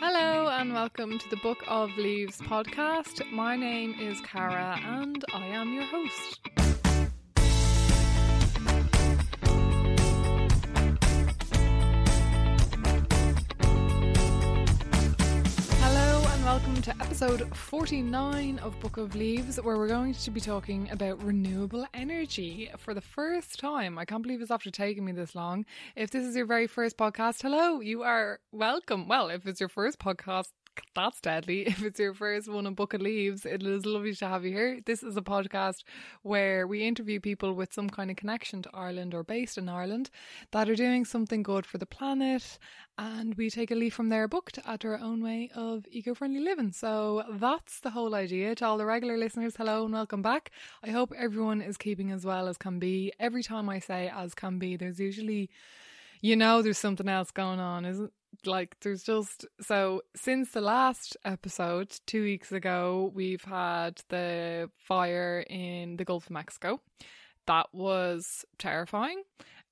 Hello and welcome to the Book of Leaves podcast. My name is Cara and I am your host. Welcome to episode 49 of Book of Leaves, where we're going to be talking about renewable energy for the first time. I can't believe it's after taking me this long. If this is your very first podcast, hello, you are welcome. Well, if it's your first podcast, that's deadly. If it's your first one on Book of Leaves, it is lovely to have you here. This is a podcast where we interview people with some kind of connection to Ireland or based in Ireland that are doing something good for the planet, and we take a leaf from their book to add to our own way of eco friendly living. So that's the whole idea. To all the regular listeners, hello and welcome back. I hope everyone is keeping as well as can be. Every time I say as can be, there's usually you know there's something else going on isn't like there's just so since the last episode two weeks ago we've had the fire in the gulf of mexico that was terrifying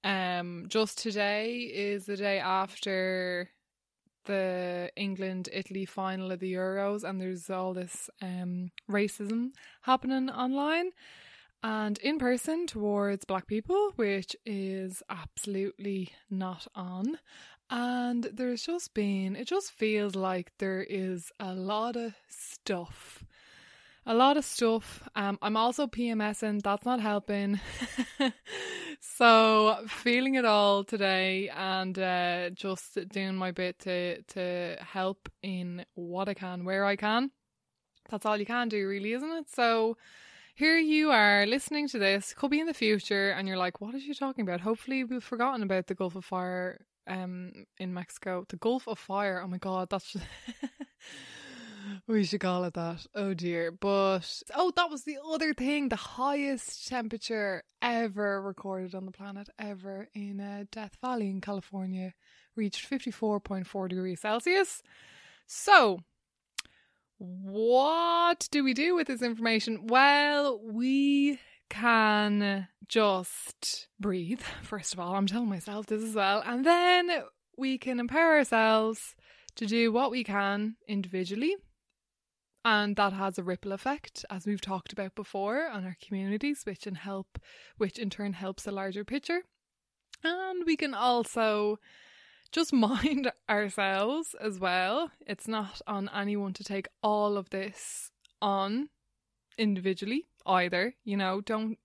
um just today is the day after the england italy final of the euros and there's all this um racism happening online and in person towards black people, which is absolutely not on. And there's just been, it just feels like there is a lot of stuff. A lot of stuff. Um, I'm also PMSing, that's not helping. so feeling it all today and uh, just doing my bit to to help in what I can, where I can. That's all you can do, really, isn't it? So here you are listening to this, could be in the future, and you're like, what is she talking about? Hopefully, we've forgotten about the Gulf of Fire um, in Mexico. The Gulf of Fire. Oh my God, that's. We should call it that. Oh dear. But, oh, that was the other thing. The highest temperature ever recorded on the planet, ever in uh, Death Valley in California, reached 54.4 degrees Celsius. So, what do we do with this information? Well, we can just breathe, first of all. I'm telling myself this as well. And then we can empower ourselves to do what we can individually. And that has a ripple effect, as we've talked about before, on our communities, which in help which in turn helps the larger picture. And we can also just mind ourselves as well. It's not on anyone to take all of this on individually either. You know, don't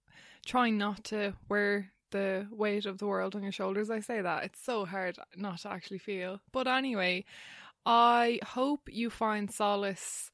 try not to wear the weight of the world on your shoulders. I say that. It's so hard not to actually feel. But anyway, I hope you find solace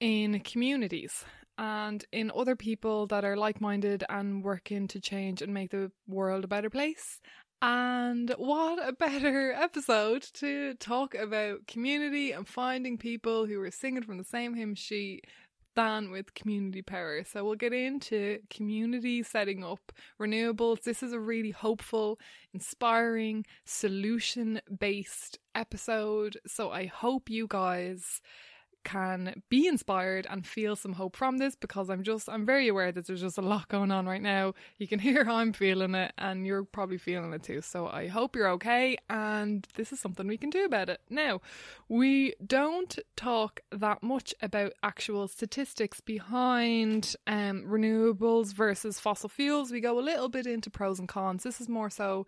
in communities and in other people that are like minded and working to change and make the world a better place. And what a better episode to talk about community and finding people who are singing from the same hymn sheet than with community power. So we'll get into community setting up renewables. This is a really hopeful, inspiring, solution based episode. So I hope you guys can be inspired and feel some hope from this because I'm just I'm very aware that there's just a lot going on right now. You can hear I'm feeling it and you're probably feeling it too. So I hope you're okay and this is something we can do about it. Now, we don't talk that much about actual statistics behind um, renewables versus fossil fuels. We go a little bit into pros and cons. This is more so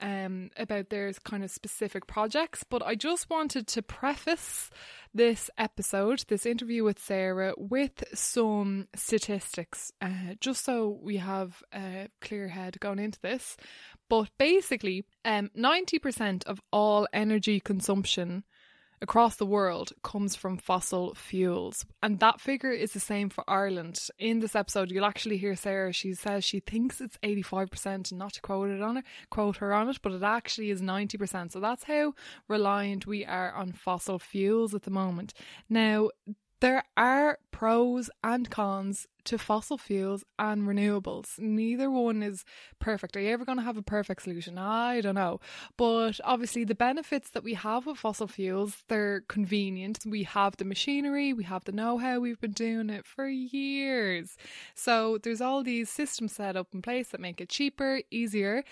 um, about their kind of specific projects. But I just wanted to preface this episode, this interview with Sarah, with some statistics, uh, just so we have a clear head going into this. But basically, um, 90% of all energy consumption across the world comes from fossil fuels. And that figure is the same for Ireland. In this episode, you'll actually hear Sarah, she says she thinks it's 85%, not to quote it on her, quote her on it, but it actually is 90%. So that's how reliant we are on fossil fuels at the moment. Now, there are pros and cons to fossil fuels and renewables. Neither one is perfect. Are you ever going to have a perfect solution? I don't know. But obviously, the benefits that we have with fossil fuels, they're convenient. We have the machinery, we have the know how, we've been doing it for years. So, there's all these systems set up in place that make it cheaper, easier.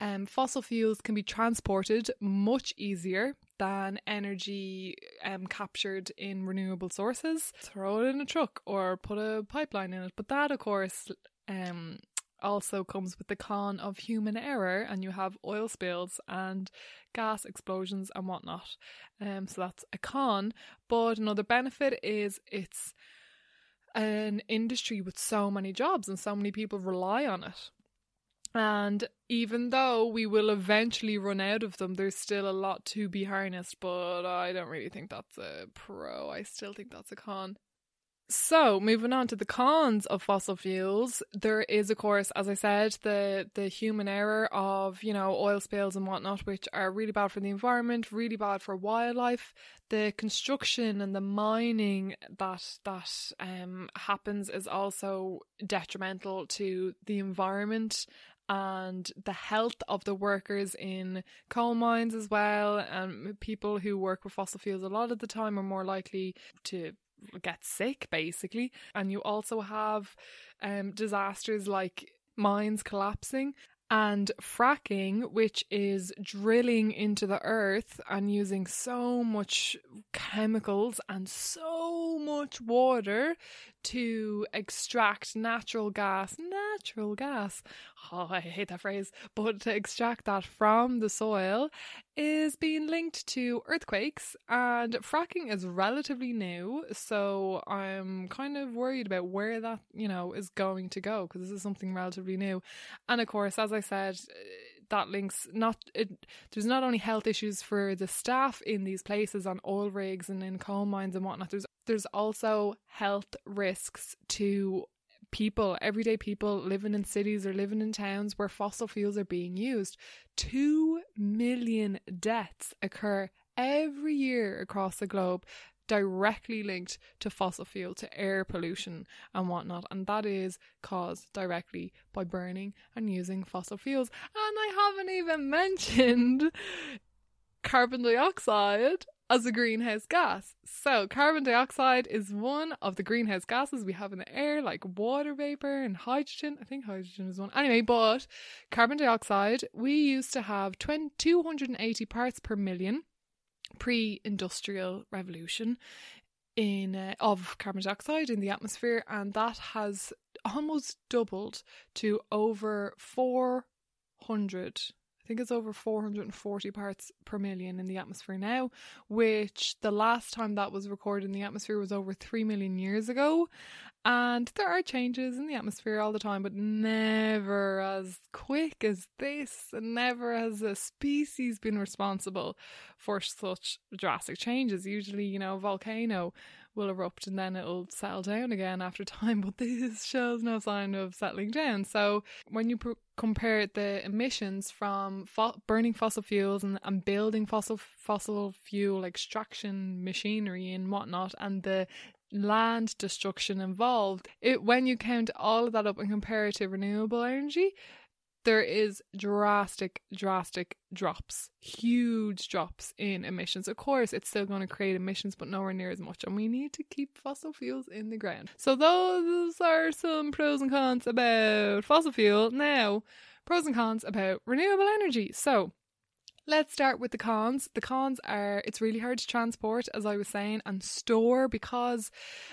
Um, fossil fuels can be transported much easier than energy um, captured in renewable sources. Throw it in a truck or put a pipeline in it. But that, of course, um, also comes with the con of human error, and you have oil spills and gas explosions and whatnot. Um, so that's a con. But another benefit is it's an industry with so many jobs and so many people rely on it. And even though we will eventually run out of them, there's still a lot to be harnessed, but I don't really think that's a pro. I still think that's a con. So, moving on to the cons of fossil fuels, there is, of course, as I said, the the human error of you know oil spills and whatnot, which are really bad for the environment, really bad for wildlife. The construction and the mining that that um, happens is also detrimental to the environment and the health of the workers in coal mines as well. And people who work with fossil fuels a lot of the time are more likely to get sick, basically. And you also have um, disasters like mines collapsing and fracking, which is drilling into the earth and using so much chemicals and so much water to extract natural gas. Natural gas. Oh, I hate that phrase. But to extract that from the soil is being linked to earthquakes, and fracking is relatively new. So I'm kind of worried about where that, you know, is going to go because this is something relatively new. And of course, as I said, eh, that links not it, there's not only health issues for the staff in these places on oil rigs and in coal mines and whatnot. There's there's also health risks to people, everyday people living in cities or living in towns where fossil fuels are being used. Two million deaths occur every year across the globe directly linked to fossil fuel, to air pollution and whatnot, and that is caused directly by burning and using fossil fuels. And I haven't even mentioned carbon dioxide as a greenhouse gas. So, carbon dioxide is one of the greenhouse gases we have in the air, like water vapor and hydrogen. I think hydrogen is one. Anyway, but carbon dioxide, we used to have 20, 280 parts per million pre industrial revolution in uh, of carbon dioxide in the atmosphere and that has almost doubled to over 400 I think it's over 440 parts per million in the atmosphere now, which the last time that was recorded in the atmosphere was over 3 million years ago. And there are changes in the atmosphere all the time, but never as quick as this, and never has a species been responsible for such drastic changes. Usually, you know, volcano will erupt and then it'll settle down again after time, but this shows no sign of settling down. So when you pr- compare the emissions from fo- burning fossil fuels and, and building fossil fossil fuel extraction machinery and whatnot, and the land destruction involved, it when you count all of that up and compare it to renewable energy, there is drastic, drastic drops, huge drops in emissions. Of course, it's still going to create emissions, but nowhere near as much. And we need to keep fossil fuels in the ground. So, those are some pros and cons about fossil fuel. Now, pros and cons about renewable energy. So, Let's start with the cons. The cons are it's really hard to transport, as I was saying, and store because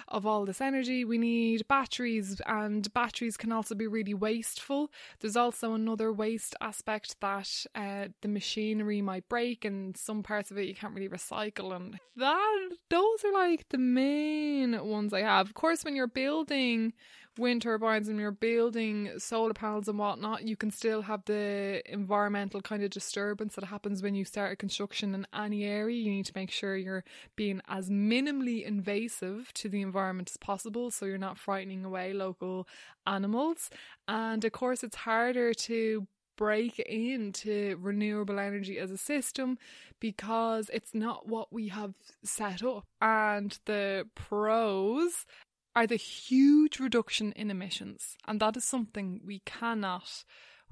of all this energy. We need batteries, and batteries can also be really wasteful. There's also another waste aspect that uh, the machinery might break, and some parts of it you can't really recycle. And that those are like the main ones I have. Of course, when you're building wind turbines and you're building solar panels and whatnot, you can still have the environmental kind of disturbance that happens when you start a construction in any area. You need to make sure you're being as minimally invasive to the environment as possible so you're not frightening away local animals. And of course, it's harder to break into renewable energy as a system because it's not what we have set up. And the pros are the huge reduction in emissions. And that is something we cannot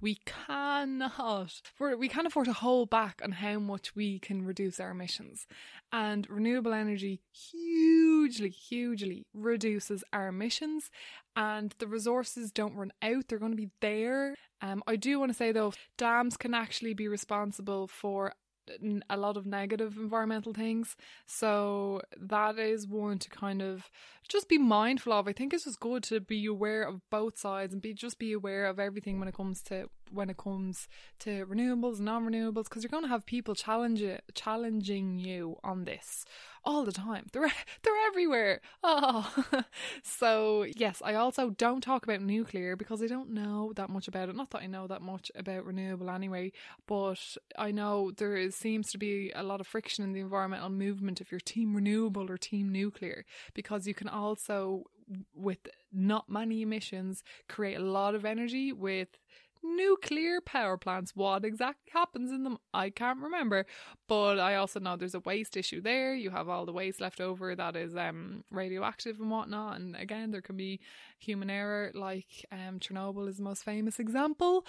we cannot we can't afford to hold back on how much we can reduce our emissions and renewable energy hugely hugely reduces our emissions and the resources don't run out they're going to be there um, i do want to say though dams can actually be responsible for a lot of negative environmental things. So that is one to kind of just be mindful of. I think it's just good to be aware of both sides and be just be aware of everything when it comes to when it comes to renewables and non-renewables because you're going to have people challenge it, challenging you on this all the time. They're they're everywhere. Oh. so yes, I also don't talk about nuclear because I don't know that much about it. Not that I know that much about renewable anyway, but I know there is, seems to be a lot of friction in the environmental movement if you're team renewable or team nuclear because you can also with not many emissions create a lot of energy with nuclear power plants. What exactly happens in them, I can't remember. But I also know there's a waste issue there. You have all the waste left over that is um, radioactive and whatnot. And again, there can be human error, like um, Chernobyl is the most famous example.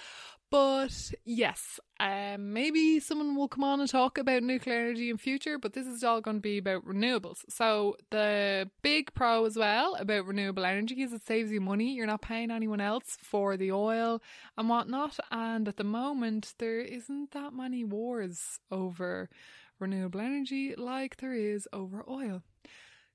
But yes, um, maybe someone will come on and talk about nuclear energy in future, but this is all going to be about renewables. So the big pro as well about renewable energy is it saves you money. You're not paying anyone else for the oil and whatnot. And at the moment, there isn't that many wars over renewable energy like there is over oil.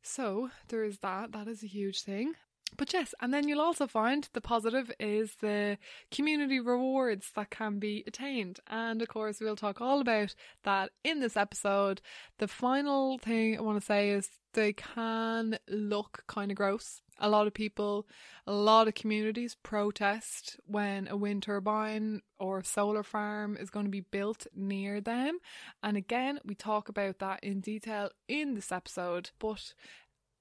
So there is that. That is a huge thing. But yes, and then you'll also find the positive is the community rewards that can be attained. And of course, we'll talk all about that in this episode. The final thing I want to say is they can look kind of gross. A lot of people, a lot of communities protest when a wind turbine or solar farm is going to be built near them. And again, we talk about that in detail in this episode. But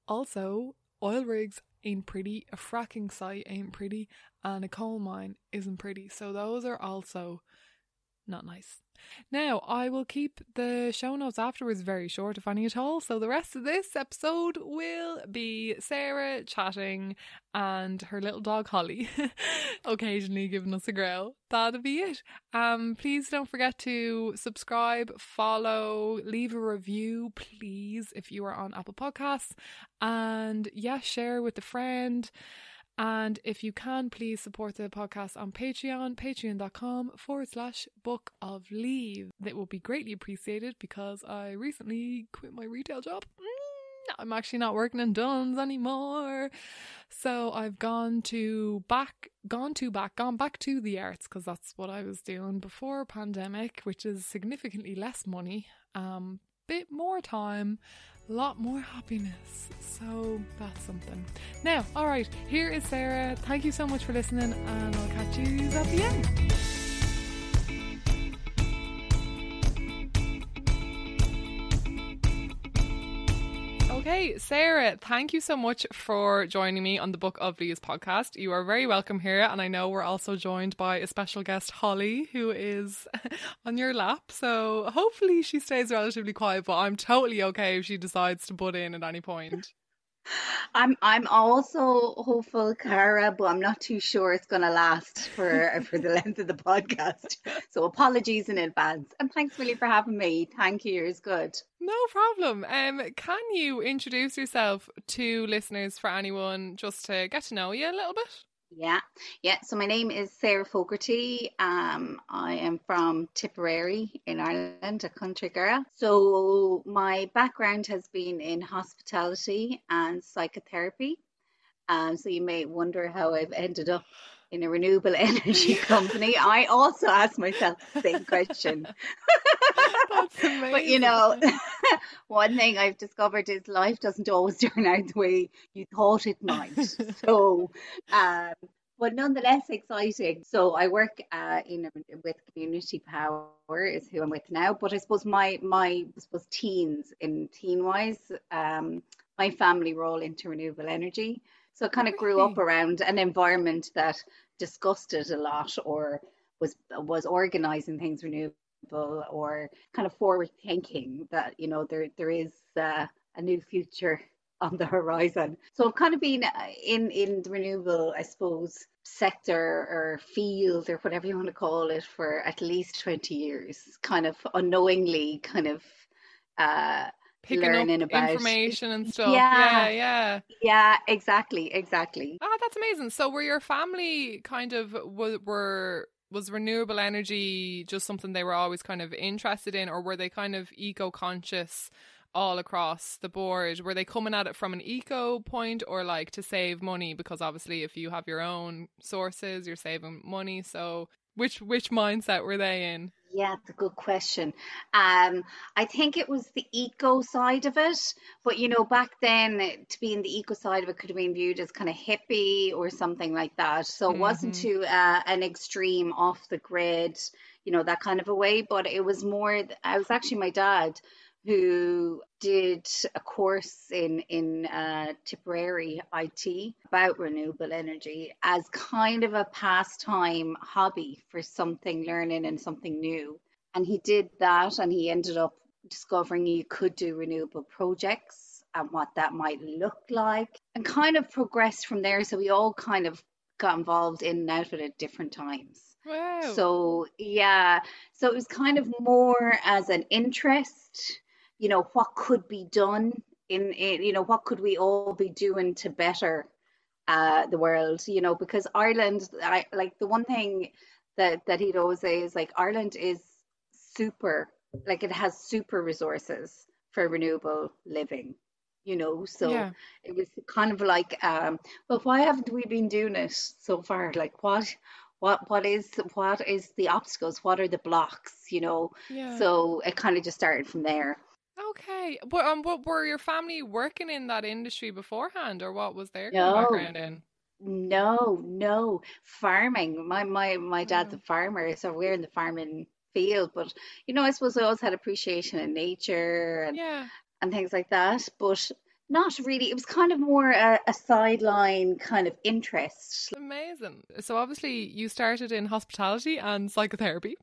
also, oil rigs ain't pretty, a fracking site ain't pretty, and a coal mine isn't pretty. So those are also not nice. Now, I will keep the show notes afterwards very short, if any at all. So, the rest of this episode will be Sarah chatting and her little dog Holly occasionally giving us a growl. That'll be it. Um, please don't forget to subscribe, follow, leave a review, please, if you are on Apple Podcasts. And yeah, share with a friend. And if you can, please support the podcast on Patreon, patreon.com forward slash book of leave. That will be greatly appreciated because I recently quit my retail job. Mm, I'm actually not working in Dunnes anymore. So I've gone to back, gone to back, gone back to the arts because that's what I was doing before pandemic, which is significantly less money, um, bit more time a lot more happiness. So that's something. Now, all right, here is Sarah. Thank you so much for listening, and I'll catch you at the end. Okay, Sarah, thank you so much for joining me on the Book of Leaves podcast. You are very welcome here, and I know we're also joined by a special guest, Holly, who is on your lap. So hopefully she stays relatively quiet, but I'm totally okay if she decides to butt in at any point. I'm I'm also hopeful, Cara, but I'm not too sure it's going to last for for the length of the podcast. So apologies in advance, and thanks, Willie, for having me. Thank you. It's good. No problem. Um, can you introduce yourself to listeners for anyone just to get to know you a little bit? Yeah, yeah. So my name is Sarah Fogarty. Um, I am from Tipperary in Ireland, a country girl. So my background has been in hospitality and psychotherapy. Um, so you may wonder how I've ended up in a renewable energy company. I also ask myself the same question. but you know, one thing I've discovered is life doesn't always turn out the way you thought it might. so, um, but nonetheless exciting. So I work uh, in with Community Power is who I'm with now. But I suppose my my I suppose teens in teen wise, um, my family role into renewable energy. So I kind of grew up around an environment that discussed it a lot or was was organizing things renewable or kind of forward thinking that you know there there is uh, a new future on the horizon. So I've kind of been uh, in in the renewable, I suppose, sector or field or whatever you want to call it for at least 20 years, kind of unknowingly kind of uh picking learning up about information and stuff. Yeah. yeah, yeah. Yeah, exactly, exactly. Ah, that's amazing. So were your family kind of were was renewable energy just something they were always kind of interested in, or were they kind of eco conscious all across the board? Were they coming at it from an eco point or like to save money? Because obviously, if you have your own sources, you're saving money. So, which which mindset were they in? Yeah, it's a good question. Um, I think it was the eco side of it, but you know, back then to be in the eco side of it could have been viewed as kind of hippie or something like that. So it wasn't Mm-hmm. to uh, an extreme off the grid, you know, that kind of a way. But it was more. I was actually my dad who did a course in in uh, Tipperary IT about renewable energy as kind of a pastime hobby for something learning and something new. And he did that, and he ended up discovering you could do renewable projects and what that might look like, and kind of progressed from there. So we all kind of got involved in and out of it at different times. Wow. So yeah, so it was kind of more as an interest, you know, what could be done in, in you know, what could we all be doing to better uh, the world, you know, because Ireland, I like the one thing that that he'd always say is like Ireland is super, like it has super resources for renewable living, you know, so yeah. it was kind of like, um, well, why haven't we been doing it so far? Like what? What what is what is the obstacles? What are the blocks? You know, Yeah. so it kind of just started from there. Okay. But um, what were your family working in that industry beforehand, or what was their No, background in? no, no. Farming. My my my dad's a farmer, so we're in the farming field. But you know, I suppose I always had appreciation in nature and Yeah. and things like that. But not really. It was kind of more a, a sideline kind of interest. Amazing. So obviously you started in hospitality and psychotherapy,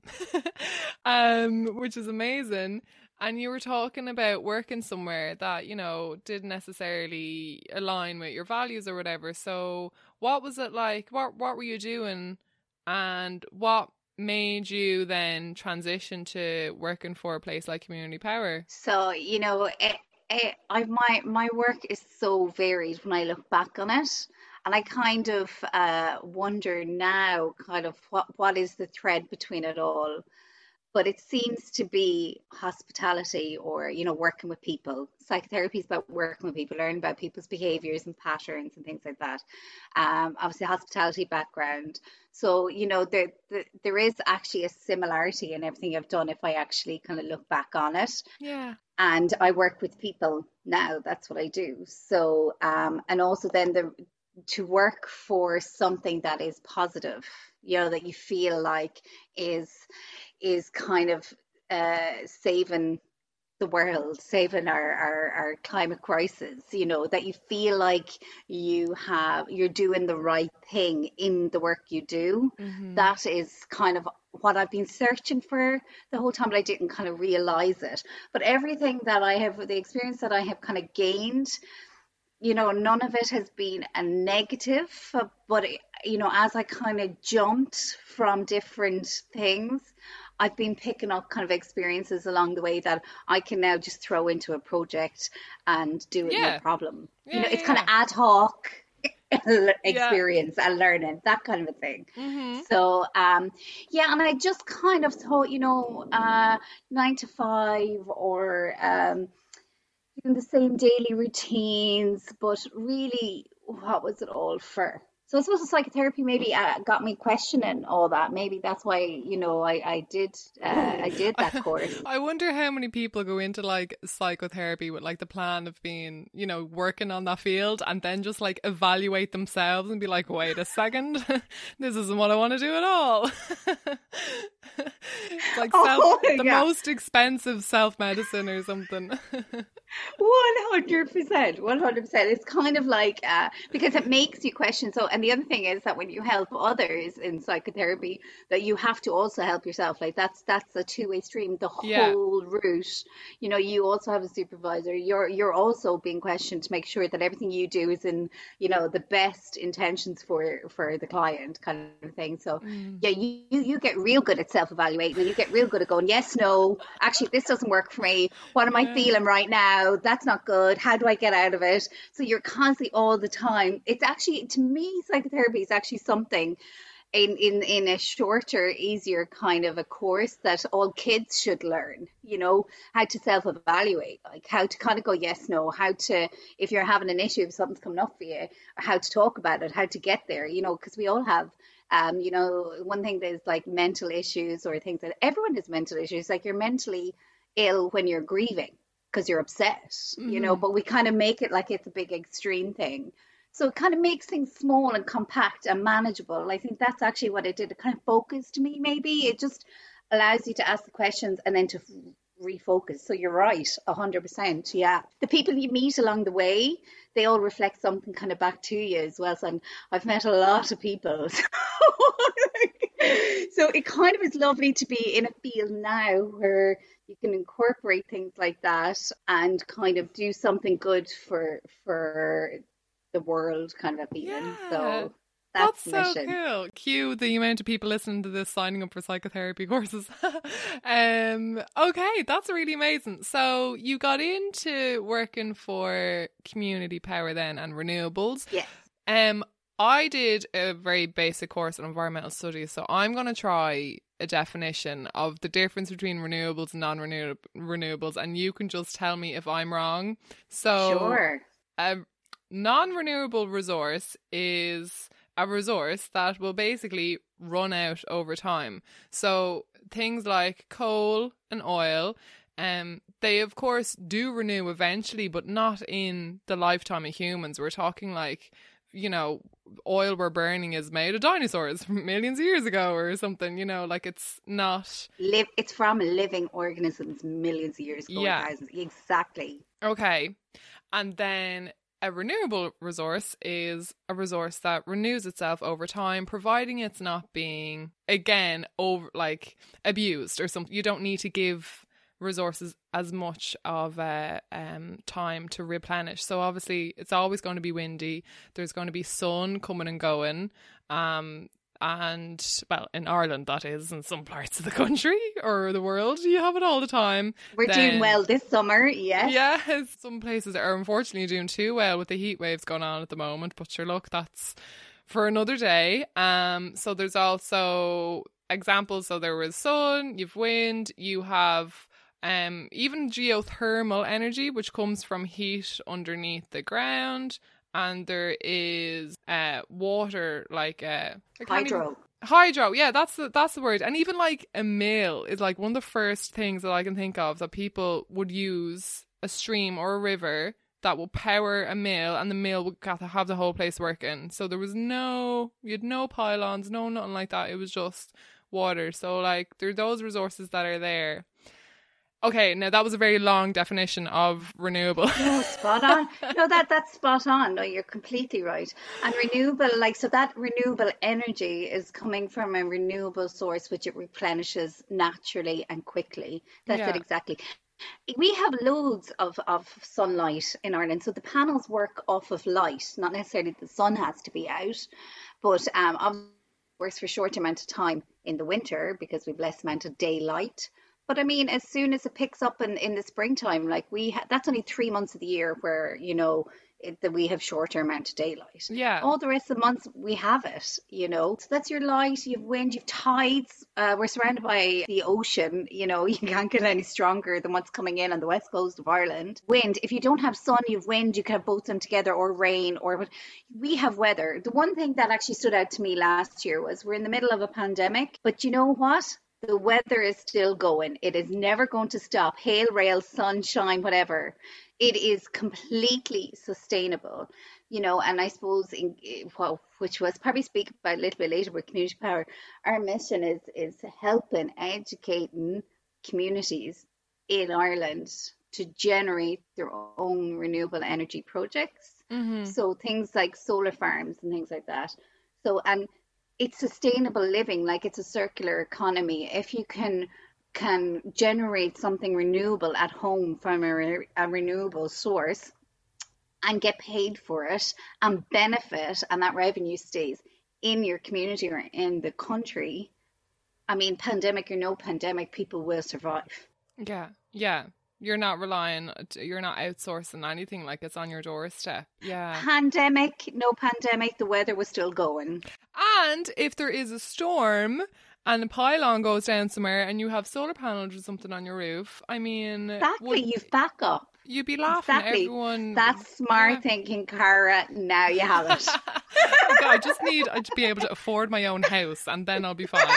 um, which is amazing. And you were talking about working somewhere that, you know, didn't necessarily align with your values or whatever. So what was it like? What what were you doing and what made you then transition to working for a place like Community Power? So, you know, it, it, I my my work is so varied when I look back on it, and I kind of uh, wonder now, kind of what what is the thread between it all. But it seems to be hospitality or, you know, working with people. Psychotherapy is about working with people, learning about people's behaviors and patterns and things like that. Um, obviously, hospitality background. So, you know, there, there there is actually a similarity in everything I've done if I actually kind of look back on it Yeah. and I work with people now. That's what I do. So, um, and also then the to work for something that is positive, you know, that you feel like is is kind of uh, saving the world, saving our, our our climate crisis. You know, that you feel like you have you're doing the right thing in the work you do. Mm-hmm. That is kind of what I've been searching for the whole time, but I didn't kind of realize it. But everything that I have, the experience that I have kind of gained, you know, none of it has been a negative, but it, you know, as I kind of jumped from different things, I've been picking up kind of experiences along the way that I can now just throw into a project and do it no Yeah. problem. You Yeah, know, it's yeah, kind of ad hoc experience and learning, that kind of a thing. Mm-hmm. So, um, yeah, and I just kind of thought, you know, uh, nine to five or um, doing the same daily routines, but really, what was it all for? So I suppose the psychotherapy maybe uh, got me questioning all that. Maybe that's why, you know, I, I did uh, I did that course. I wonder how many people go into like psychotherapy with like the plan of being, you know, working on that field and then just like evaluate themselves and be like, wait a second, this isn't what I want to do at all. it's like Oh, the yeah. most expensive self medicine or something. One hundred percent, one hundred percent. It's kind of like uh, because it makes you question. So, and the other thing is that when you help others in psychotherapy, that you have to also help yourself. Like that's that's a two way stream. The Yeah. whole route. You know, you also have a supervisor. You're you're also being questioned to make sure that everything you do is in you know the best intentions for for the client, kind of thing. So, Mm. yeah, you you get real good at self evaluating, and you get real good at going, yes, no, actually, this doesn't work for me. What am I feeling right now? That's not good. How do I get out of it? So you're constantly all the time. It's actually, to me, psychotherapy is actually something in, in in a shorter, easier kind of a course that all kids should learn. You know how to self evaluate, like how to kind of go yes, no, how to if you're having an issue, if something's coming up for you, how to talk about it, how to get there. You know, because we all have. Um, you know, one thing there's like mental issues or things that everyone has mental issues. Like you're mentally ill when you're grieving because you're upset, mm-hmm. you know, mm-hmm. but we kind of make it like it's a big extreme thing. So it kind of makes things small and compact and manageable. I think that's actually what it did. It kind of focused me, maybe. It just allows you to ask the questions and then to refocus. So you're right, 100%. Yeah. The people you meet along the way, they all reflect something kind of back to you as well. So I've met a lot of people. so it kind of is lovely to be in a field now where you can incorporate things like that and kind of do something good for for the world kind of being. Yeah. So that's, That's so cool. Cue the amount of people listening to this signing up for psychotherapy courses. um, okay, that's really amazing. So you got into working for community power then and renewables. Yes. Um, I did a very basic course in environmental studies, so I'm going to try a definition of the difference between renewables and non-renewables, and you can just tell me if I'm wrong. So, sure. A non-renewable resource is a resource that will basically run out over time. So things like coal and oil, um, they of course do renew eventually, but not in the lifetime of humans. We're talking like, you know, oil we're burning is made of dinosaurs from millions of years ago or something, you know, like it's not live it's from living organisms millions of years ago. Yeah. Thousands. Exactly. Okay. And then a renewable resource is a resource that renews itself over time, providing it's not being again over like abused or something. You don't need to give resources as much of a um, time to replenish. So obviously, it's always going to be windy. There's going to be sun coming and going. Um, and well in Ireland that is in some parts of the country or the world you have it all the time. We're then, doing well this summer yes. Yeah some places are unfortunately doing too well with the heat waves going on at the moment but sure look that's for another day. Um so there's also examples. So there was sun you've wind you have um even geothermal energy which comes from heat underneath the ground and there is uh water like uh hydro. Even, hydro, yeah, that's the that's the word. And even like a mill is like one of the first things that I can think of that people would use a stream or a river that will power a mill and the mill would have to have the whole place working. So there was no you had no pylons, no nothing like that. It was just water. So like there are those resources that are there Okay, now that was a very long definition of renewable. no, spot on. No, that that's spot on. No, you're completely right. And renewable, like so, that renewable energy is coming from a renewable source, which it replenishes naturally and quickly. That's yeah. it exactly. We have loads of, of sunlight in Ireland, so the panels work off of light. Not necessarily the sun has to be out, but um, works for a short amount of time in the winter because we've less amount of daylight but I mean, as soon as it picks up in, in the springtime, like we ha- that's only three months of the year where you know it, that we have shorter amount of daylight. Yeah. All the rest of the months we have it, you know. So that's your light. You've wind. You've tides. Uh, we're surrounded by the ocean. You know, you can't get any stronger than what's coming in on the west coast of Ireland. Wind. If you don't have sun, you've wind. You can have both them together, or rain, or we have weather. The one thing that actually stood out to me last year was we're in the middle of a pandemic, but you know what? The weather is still going. It is never going to stop. Hail, rail, sunshine, whatever. It is completely sustainable, you know. And I suppose, in, well, which was probably speak about a little bit later with community power. Our mission is is helping, educating communities in Ireland to generate their own renewable energy projects. Mm-hmm. So things like solar farms and things like that. So and it's sustainable living like it's a circular economy. If you can can generate something renewable at home from a, re- a renewable source and get paid for it and benefit and that revenue stays in your community or in the country i mean pandemic or no pandemic people will survive. Yeah yeah You're not relying, you're not outsourcing anything like it's on your doorstep. Yeah. Pandemic, no pandemic, the weather was still going. And if there is a storm and a pylon goes down somewhere and you have solar panels or something on your roof, I mean, Exactly, would- you've backup. you'd be laughing. Exactly. Everyone. That's smart Yeah. thinking, Cara. Now you have it. Okay, I just need to be able to afford my own house, and then I'll be fine.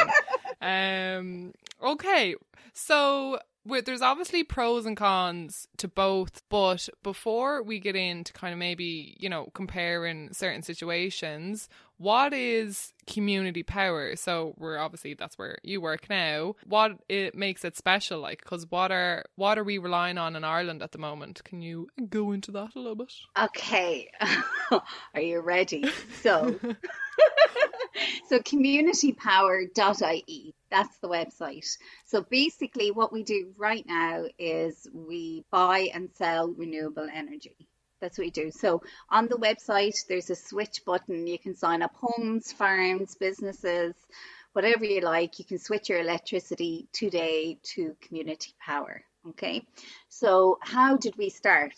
Um, okay, so there's obviously pros and cons to both, but before we get into kind of maybe you know comparing certain situations, what is community power? So we're obviously that's where you work now. What it makes it special, like, because what are what are we relying on in Ireland at the moment? Can you go into that a little bit? Okay. Are you ready? So, so communitypower.ie, that's the website. So basically what we do right now is we buy and sell renewable energy. That's what we do. So on the website, there's a switch button. You can sign up homes, farms, businesses, whatever you like. You can switch your electricity today to community power. Okay. So how did we start?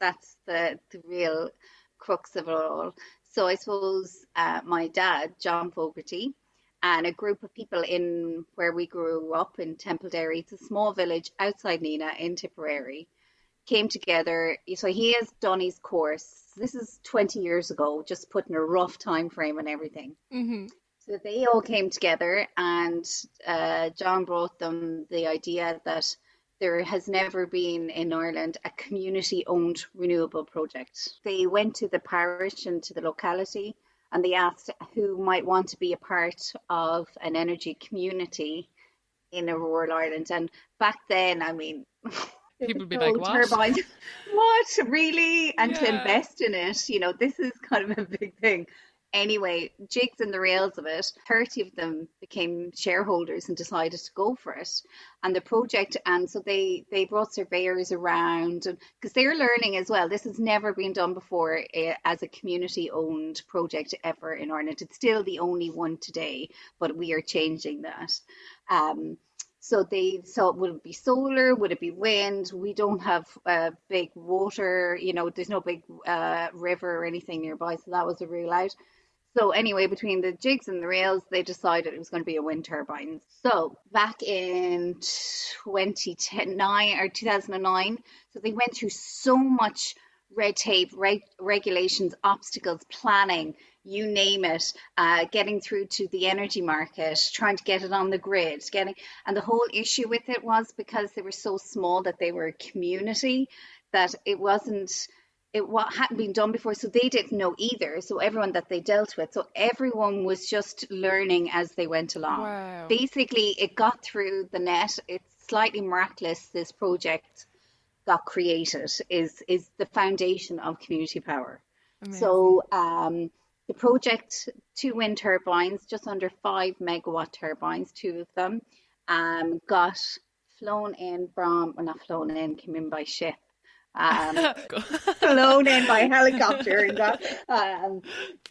That's the, the real crux of it all. So I suppose uh, my dad, John Fogarty, and a group of people in where we grew up in Templederry, it's a small village outside Nenagh in Tipperary, came together. So he has done his course. This is 20 years ago, just putting a rough time frame and everything. Mm-hmm. So they all came together, and uh, John brought them the idea that there has never been in Ireland a community owned renewable project. They went to the parish and to the locality and they asked who might want to be a part of an energy community in a rural Ireland. And back then, I mean, People would be like, "What?" turbines. what really? And to invest in it, you know, this is kind of a big thing. Anyway, jigs and the rails of it, 30 of them became shareholders and decided to go for it. And the project, and so they, they brought surveyors around because they're learning as well. This has never been done before eh, as a community owned project ever in Ireland. It's still the only one today, but we are changing that. Um, so they thought, would it be solar? Would it be wind? We don't have uh, big water, you know, there's no big uh, river or anything nearby. So that was a rule out. So anyway, between the jigs and the rails, they decided it was going to be a wind turbine. So back in 2009 or 2009, so they went through so much red tape, reg- regulations, obstacles, planning, you name it, uh, getting through to the energy market, trying to get it on the grid, getting, and the whole issue with it was because they were so small that they were a community that it wasn't it what hadn't been done before so they didn't know either so everyone that they dealt with so everyone was just learning as they went along Wow. basically it got through the net it's slightly miraculous this project got created is is the foundation of community power Amazing. so um the project two wind turbines just under five megawatt turbines two of them um got flown in from well not flown in came in by ship um flown in by helicopter and got um,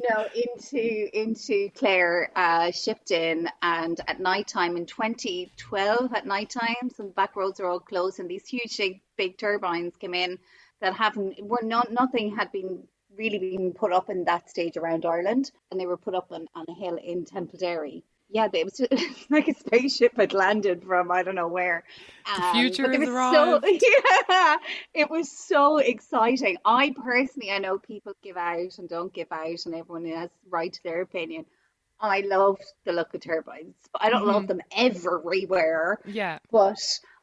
no into into Clare, uh, shipped in, and at night time in 2012 at night time, some back roads are all closed, and these huge big, big turbines came in that haven't were not nothing had been really been put up in that stage around Ireland, and they were put up on, on a hill in Templederry. Yeah, it was like a spaceship had landed from I don't know where. Um, future they has so- yeah, it was so exciting. I personally, I know people give out and don't give out, and everyone has right to their opinion. I love the look of turbines. But I don't love them everywhere, yeah. but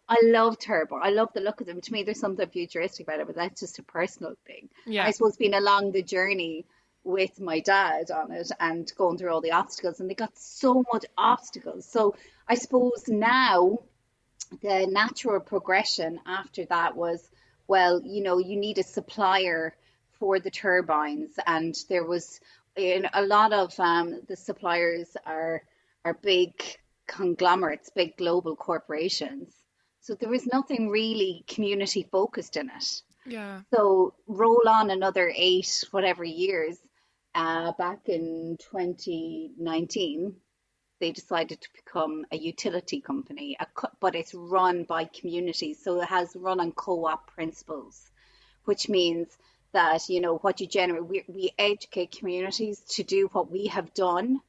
I love turbo. I love the look of them. To me, there's something futuristic about it, but that's just a personal thing. Yeah. I suppose being along the journey with my dad on it and going through all the obstacles, and they got so much obstacles. So I suppose now the natural progression after that was, well, you know, you need a supplier for the turbines, and there was in a lot of um, the suppliers are are big conglomerates, big global corporations. So there was nothing really community focused in it. Yeah. So roll on another eight, whatever years, uh, back in 2019, they decided to become a utility company, a, but it's run by communities. So it has run on co-op principles, which means that, you know, what you generate, we, we educate communities to do what we have done.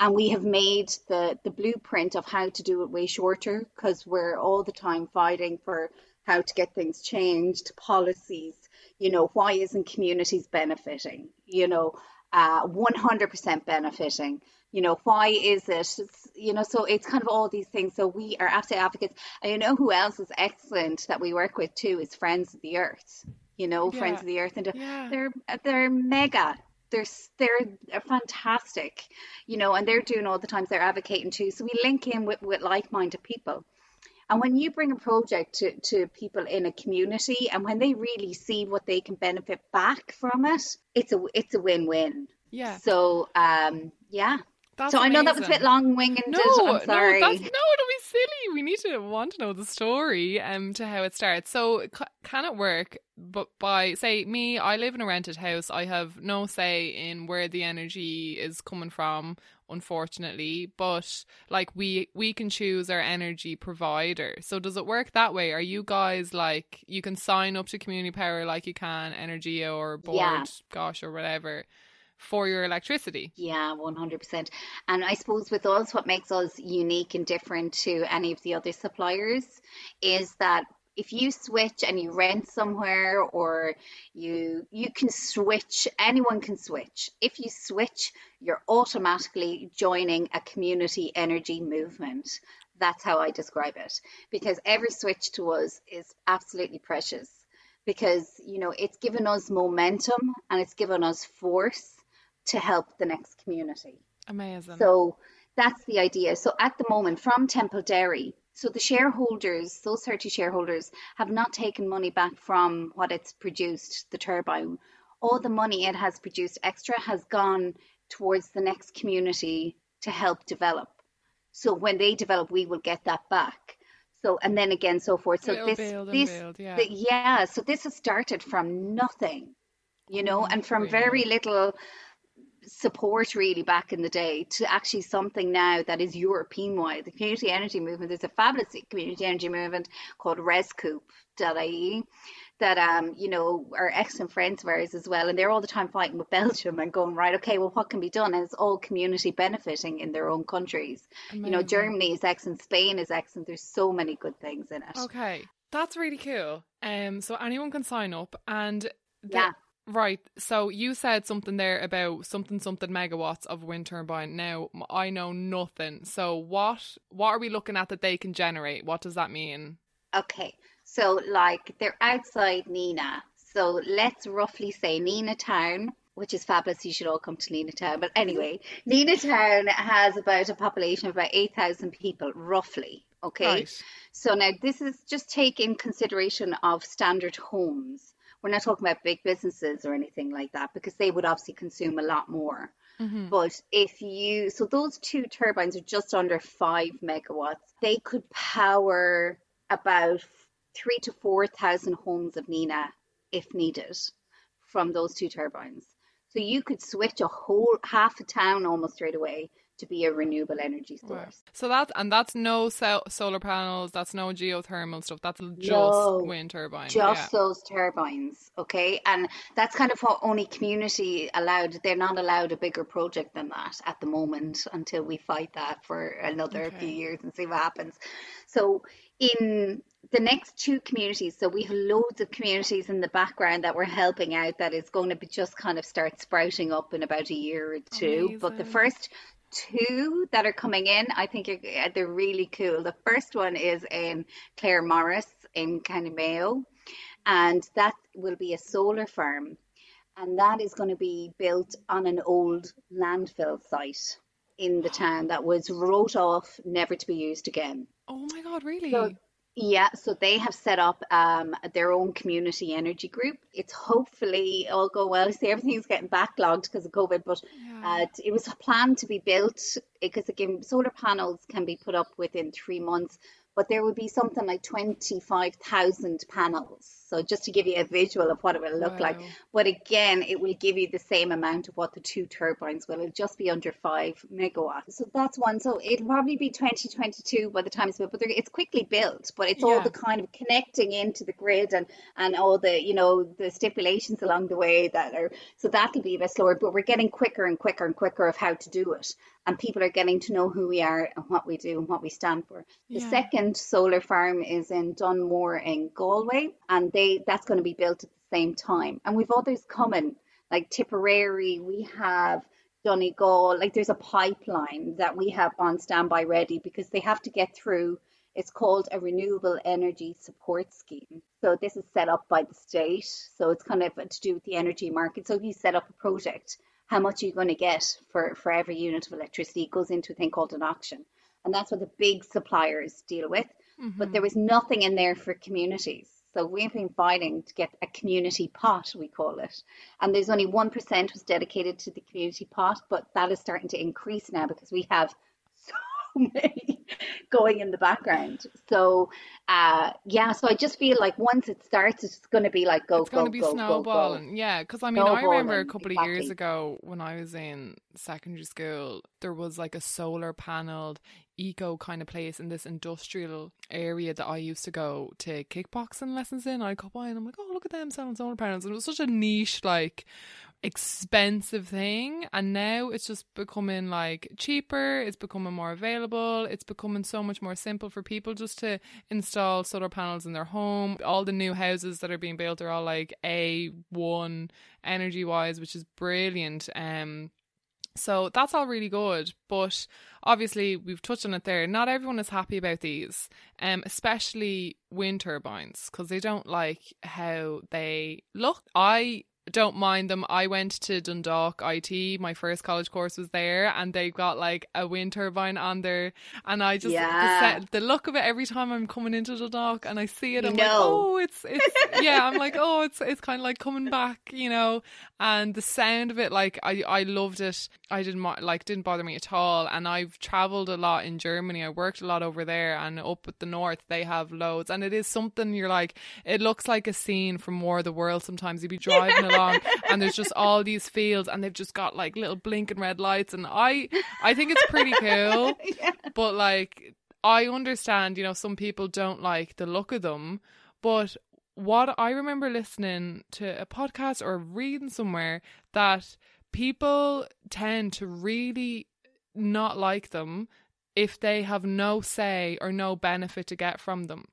And we have made the, the blueprint of how to do it way shorter because we're all the time fighting for how to get things changed, policies, you know, why isn't communities benefiting? You know, uh, 100% benefiting. You know why is it? You know so it's kind of all these things. So we are absolute advocates. And you know who else is excellent that we work with too is friends of the earth. You know Yeah. friends of the earth and Yeah. they're they're mega. They're they're fantastic. You know and they're doing all the times they're advocating too. So we link in with, with like-minded people and when you bring a project to, to people in a community and when they really see what they can benefit back from it it's a it's a win-win Yeah. so um yeah That's so I know that was a bit long winged. No, I'm sorry. no, that's, no, don't be silly. We need to want to know the story um to how it starts. So c- can it work? But by say me, I live in a rented house. I have no say in where the energy is coming from, unfortunately. But like we we can choose our energy provider. So does it work that way? Are you guys like you can sign up to Community Power like you can energy or Board, Yeah. Gosh or whatever for your electricity? Yeah, 100%. And I suppose with us, what makes us unique and different to any of the other suppliers is that if you switch and you rent somewhere or you you can switch anyone can switch. If you switch you're automatically joining a community energy movement. That's how i describe it. Because every switch to us is absolutely precious. Because you know it's given us momentum and it's given us force to help the next community. Amazing. so that's the idea. So at the moment, from Templederry, so the shareholders, those 30 shareholders, have not taken money back from what it's produced, the turbine. All the money it has produced extra has gone towards the next community to help develop. So when they develop, we will get that back. So and then again, so forth. So It'll this, this, build, yeah. the- yeah. So this has started from nothing, you know, Oh, and from very little support really back in the day to actually something now that is European wide. The community energy movement, there's a fabulous community energy movement called rescoop.ie that um, you know, are excellent friends of ours as well. And they're all the time fighting with Belgium and going, right, okay, well what can be done? And it's all community benefiting in their own countries. You know, Germany is excellent, Spain is excellent. There's so many good things in it. Okay, that's really cool. Um, so anyone can sign up, and the- Yeah. Right. So you said something there about something something megawatts of wind turbine. Now I know nothing. So what what are we looking at that they can generate? What does that mean? Okay, so like they're outside Nenagh. So let's roughly say Nenagh Town, which is fabulous. You should all come to Nenagh Town. But anyway, Nenagh Town has about a population of about 8,000 people, roughly. Okay, Right. so now this is just take in consideration of standard homes. We're not talking about big businesses or anything like that because they would obviously consume a lot more. Mm-hmm. But if you, so those two turbines are just under five megawatts. They could power about three to 4,000 homes of Nenagh if needed from those two turbines. So you could switch a whole half a town almost straight away to be a renewable energy source. So that's and that's no cell, solar panels. That's no geothermal stuff. That's just No, wind turbines. Just those turbines, okay? And that's kind of what only community allowed. They're not allowed a bigger project than that at the moment until we fight that for another few years and see what happens. So in the next two communities, so we have loads of communities in the background that we're helping out that is going to be just kind of start sprouting up in about a year or two. But the first two that are coming in, I think are, uh, they're really cool. The first one is in Claremorris in County Mayo, and that will be a solar farm, and that is going to be built on an old landfill site in the town that was wrote off, never to be used again. Oh my god, really? So, yeah, so they have set up um, their own community energy group. It's hopefully all go well. See, everything's getting backlogged because of COVID, but yeah. uh, it was planned to be built because again, solar panels can be put up within three months, but there would be something like 25,000 panels So just to give you a visual of what it will look wow. like. But again, it will give you the same amount of what the two turbines will. It'll just be under five megawatts. So that's one. So it'll probably be 2022 by the time it's built, but it's quickly built. But it's yeah. all the kind of connecting into the grid and and all the you know the stipulations along the way that are. So that'll be a bit slower. But we're getting quicker and quicker and quicker of how to do it and people are getting to know who we are and what we do and what we stand for. The yeah. second solar farm is in Dunmore in Galway, and they that's going to be built at the same time. And we've others coming, like Tipperary. We have Donegal. Like there's a pipeline that we have on standby ready because they have to get through. It's called a renewable energy support scheme. So this is set up by the state. So it's kind of to do with the energy market. So if you set up a project how much are you going to get for, for every unit of electricity it goes into a thing called an auction. And that's what the big suppliers deal with. Mm-hmm. But there was nothing in there for communities. So we've been fighting to get a community pot, we call it. And there's only 1% was dedicated to the community pot, but that is starting to increase now because we have so many going in the background. So uh, yeah, so I just feel like once it starts, it's going to be like go, it's go, going to be go, snowballing. Go, go. Yeah, because I mean, I remember a couple exactly. of years ago when I was in secondary school, there was like a solar paneled eco kind of place in this industrial area that I used to go to kickboxing lessons in. I'd go by and I'm like, oh, look at them selling solar panels. And it was such a niche, like, expensive thing. And now it's just becoming like cheaper. It's becoming more available. It's becoming so much more simple for people just to install solar panels in their home. All the new houses that are being built are all like a1 energy wise which is brilliant. Um so that's all really good but obviously we've touched on it there. Not everyone is happy about these um especially wind turbines because they don't like how they look. I don't mind them. I went to Dundalk IT. My first college course was there, and they've got like a wind turbine on there. And I just yeah. the, the, look of it every time I'm coming into Dundalk and I see it, I'm like, oh, it's it's yeah. I'm like, oh, it's it's kind of like coming back, you know. And the sound of it, like I I loved it. I didn't like didn't bother me at all. And I've travelled a lot in Germany. I worked a lot over there, and up at the north they have loads. And it is something you're like, it looks like a scene from War of the World. Sometimes you'd be driving along and there's just all these fields and they've just got like little blinking red lights and I I think it's pretty cool. yeah. But like I understand, you know, some people don't like the look of them, but what I remember listening to a podcast or reading somewhere that people tend to really not like them if they have no say or no benefit to get from them.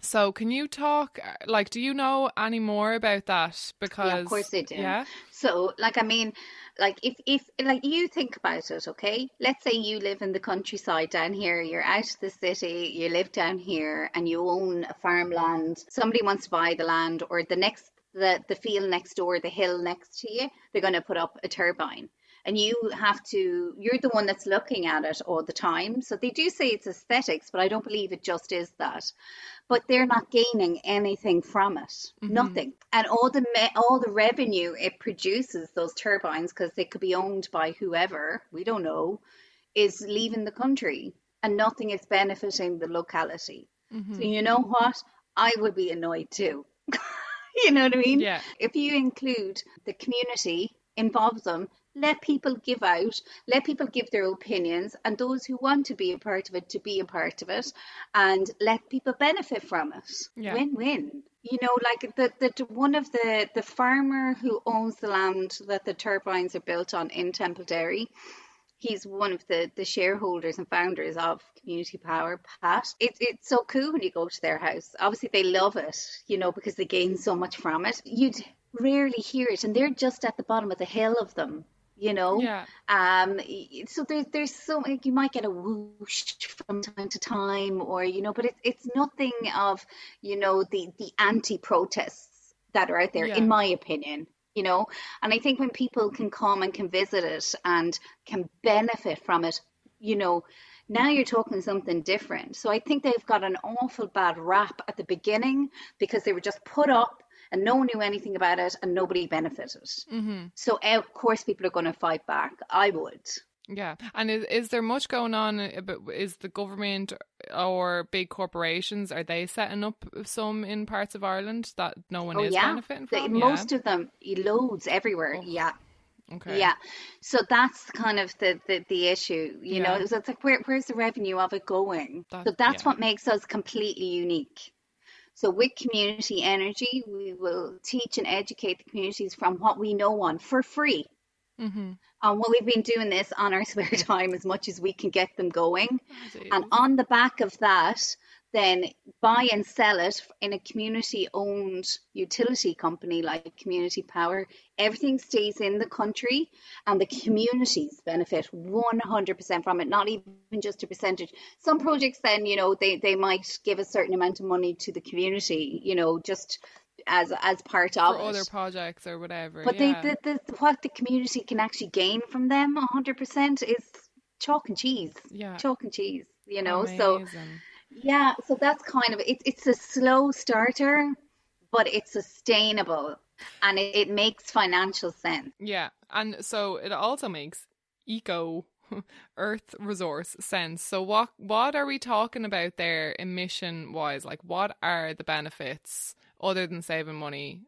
So, can you talk? Uh, like, do you know any more about that? Because yeah, of course they do. Yeah. So, like, I mean, like if if like you think about it, okay? Let's say you live in the countryside down here. You're out of the city. You live down here, and you own a farmland. Somebody wants to buy the land, or the next the the field next door, the hill next to you. They're going to put up a turbine and you have to you're the one that's looking at it all the time. So they do say it's aesthetics but i don't believe it just is that. But they're not gaining anything from it. Mm-hmm. nothing. And all the all the revenue it produces those turbines because they could be owned by whoever we don't know is leaving the country. And nothing is benefiting the locality. Mm-hmm. so you know what? I would be annoyed too. You know what i mean? Yeah. If you include the community involve them let people give out, let people give their opinions, and those who want to be a part of it to be a part of it, and let people benefit from it. Yeah. Win-win. You know, like the, the one of the the farmer who owns the land that the turbines are built on in Templederry. He's one of the, the shareholders and founders of Community Power, Pat. It's it's so cool when you go to their house. Obviously, they love it, you know, because they gain so much from it. You'd rarely hear it, and they're just at the bottom of the hill of them you know? Yeah. Um so there's there's so you might get a whoosh from time to time or you know but it's it's nothing of you know the the anti protests that are out there yeah. in my opinion you know? And i think when people can come and can visit it and can benefit from it you know now you're talking something different. So i think they've got an awful bad rap at the beginning because they were just put up and no one knew anything about it and nobody benefited. Mm-hmm. So, of course, people are going to fight back. I would. Yeah, and is is there much going on? Is the government or big corporations are they setting up some in parts of Ireland that no one Oh is yeah, benefiting the, from? most of them, loads everywhere. Oh, Yeah, yeah. Okay. yeah. So that's kind of the the, the issue, you know. So it's like where where's the revenue of it going? That- So that's yeah. what makes us completely unique. So with community energy, we will teach and educate the communities from what we know on for free. Mm-hmm. And what we've been doing this on our spare time as much as we can get them going. And on the back of that, then buy and sell it in a community owned utility company like Community Power. Everything stays in the country and the communities benefit 100% from it, not even just a percentage. Some projects, then, you know, they, they might give a certain amount of money to the community, you know, just as as part of for it. other projects or whatever. But yeah. they, the, the, what the community can actually gain from them 100% is chalk and cheese. yeah. Chalk and cheese, you know. So Amazing. Yeah, so that's kind of it, it's a slow starter, but it's sustainable and it, it makes financial sense. Yeah, and so it also makes eco earth resource sense. So what what are we talking about there emission wise? Like what are the benefits other than saving money?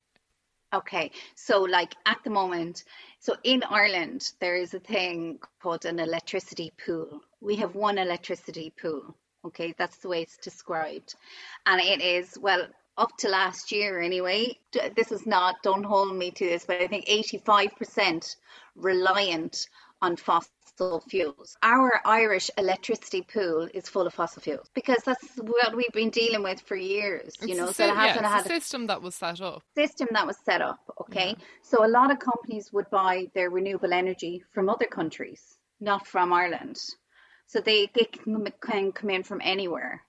Okay, so like at the moment, so in Ireland, there is a thing called an electricity pool. We have one electricity pool. Okay, that's the way it's described. And it is, well, up to last year anyway, this is not, don't hold me to this, but I think 85% reliant on fossil fuels. Our Irish electricity pool is full of fossil fuels because that's what we've been dealing with for years, you It's know, a so it hasn't it's had a system that was set up. system that was set up. Okay. Yeah. So a lot of companies would buy their renewable energy from other countries, not from Ireland. So they, can, can come in from anywhere.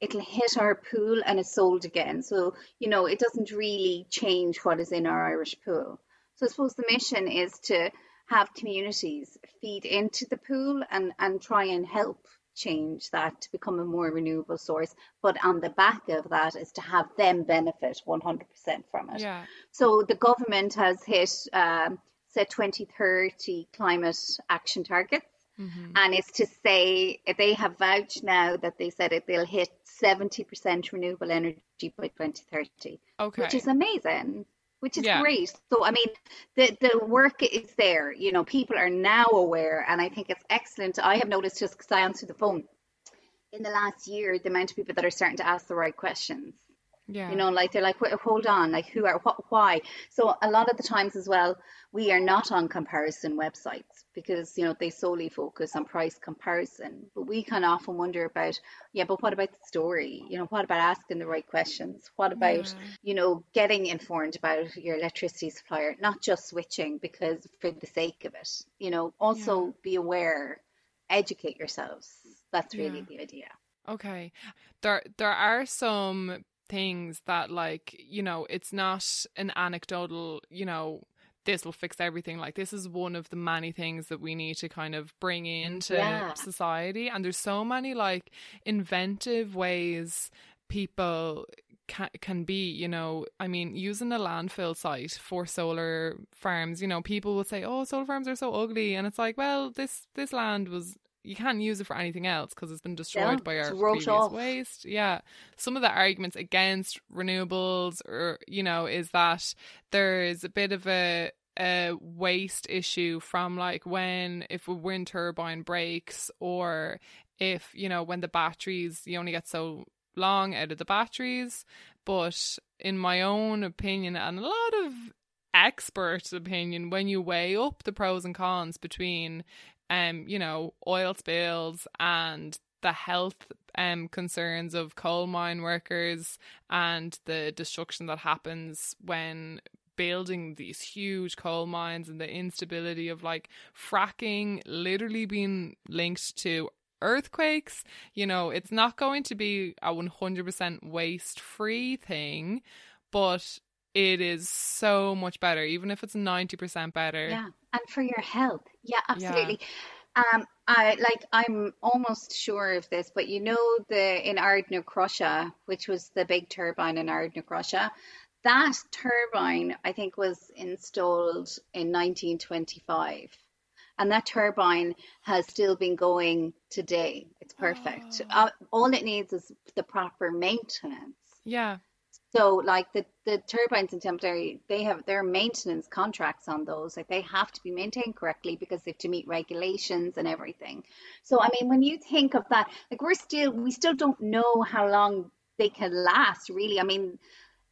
It'll hit our pool and it's sold again. So, you know, it doesn't really change what is in our Irish pool. So I suppose the mission is to have communities feed into the pool and, and try and help change that to become a more renewable source. But on the back of that is to have them benefit 100% from it. Yeah. So the government has hit um, set 2030 climate action targets, hmm and it's to say they have vouched now that they said it they'll hit 70% renewable energy by 2030, Okay. which is amazing. Which is Yeah. great. So I mean, the the work is there. You know, people are now aware, and I think it's excellent. I have noticed just because I answered the phone in the last year, the amount of people that are starting to ask the right questions yeah. you know like they're like hold on like who are what why so a lot of the times as well we are not on comparison websites because you know they solely focus on price comparison but we can often wonder about yeah but what about the story you know what about asking the right questions what about Yeah. you know getting informed about your electricity supplier not just switching because for the sake of it you know also be aware educate yourselves that's really Yeah. the idea Okay. There there are some things that like, you know, it's not an anecdotal, you know, this will fix everything. Like this is one of the many things that we need to kind of bring into Yeah. society and there's so many like inventive ways people can, can be, you know, I mean, using a landfill site for solar farms, you know, people will say, "Oh, solar farms are so ugly." And it's like, well, this this land was you can't use it for anything else because it's been destroyed Yeah, by our previous off. waste. Yeah. Some of the arguments against renewables or you know is that there's a bit of a a waste issue from like when if a wind turbine breaks or if you know when the batteries you only get so long out of the batteries but in my own opinion and a lot of expert opinion when you weigh up the pros and cons between um you know oil spills and the health um concerns of coal mine workers and the destruction that happens when building these huge coal mines and the instability of like fracking literally being linked to earthquakes. You know it's not going to be a 100% waste free thing but it is so much better even if it's 90% better Yeah, and for your health. Yeah, Yeah. absolutely. Um, I like I'm almost sure of this, but you know the in Ardnacrusha, which was the big turbine in Ardnacrusha, that turbine I think was installed in 1925. and that turbine has still been going today. It's perfect. Oh. Uh, all it needs is the proper maintenance. Yeah. So, like the the turbines in Templederry, they have their maintenance contracts on those. Like they have to be maintained correctly because they have to meet regulations and everything. So, I mean, when you think of that, like we're still we still don't know how long they can last. Really, I mean,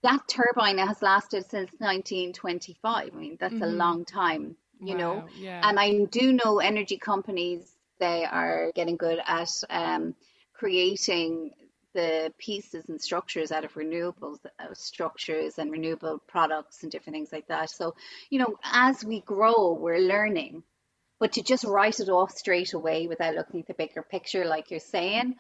that turbine has lasted since 1925. I mean, that's a Mhm. long time, you know. Yeah. And I do know energy companies, they are getting good at um, creating the pieces and structures out of renewables uh, structures and renewable products and different things like that. So, you know, as we grow, we're learning. But to just write it off straight away without looking at the bigger picture, like you're saying,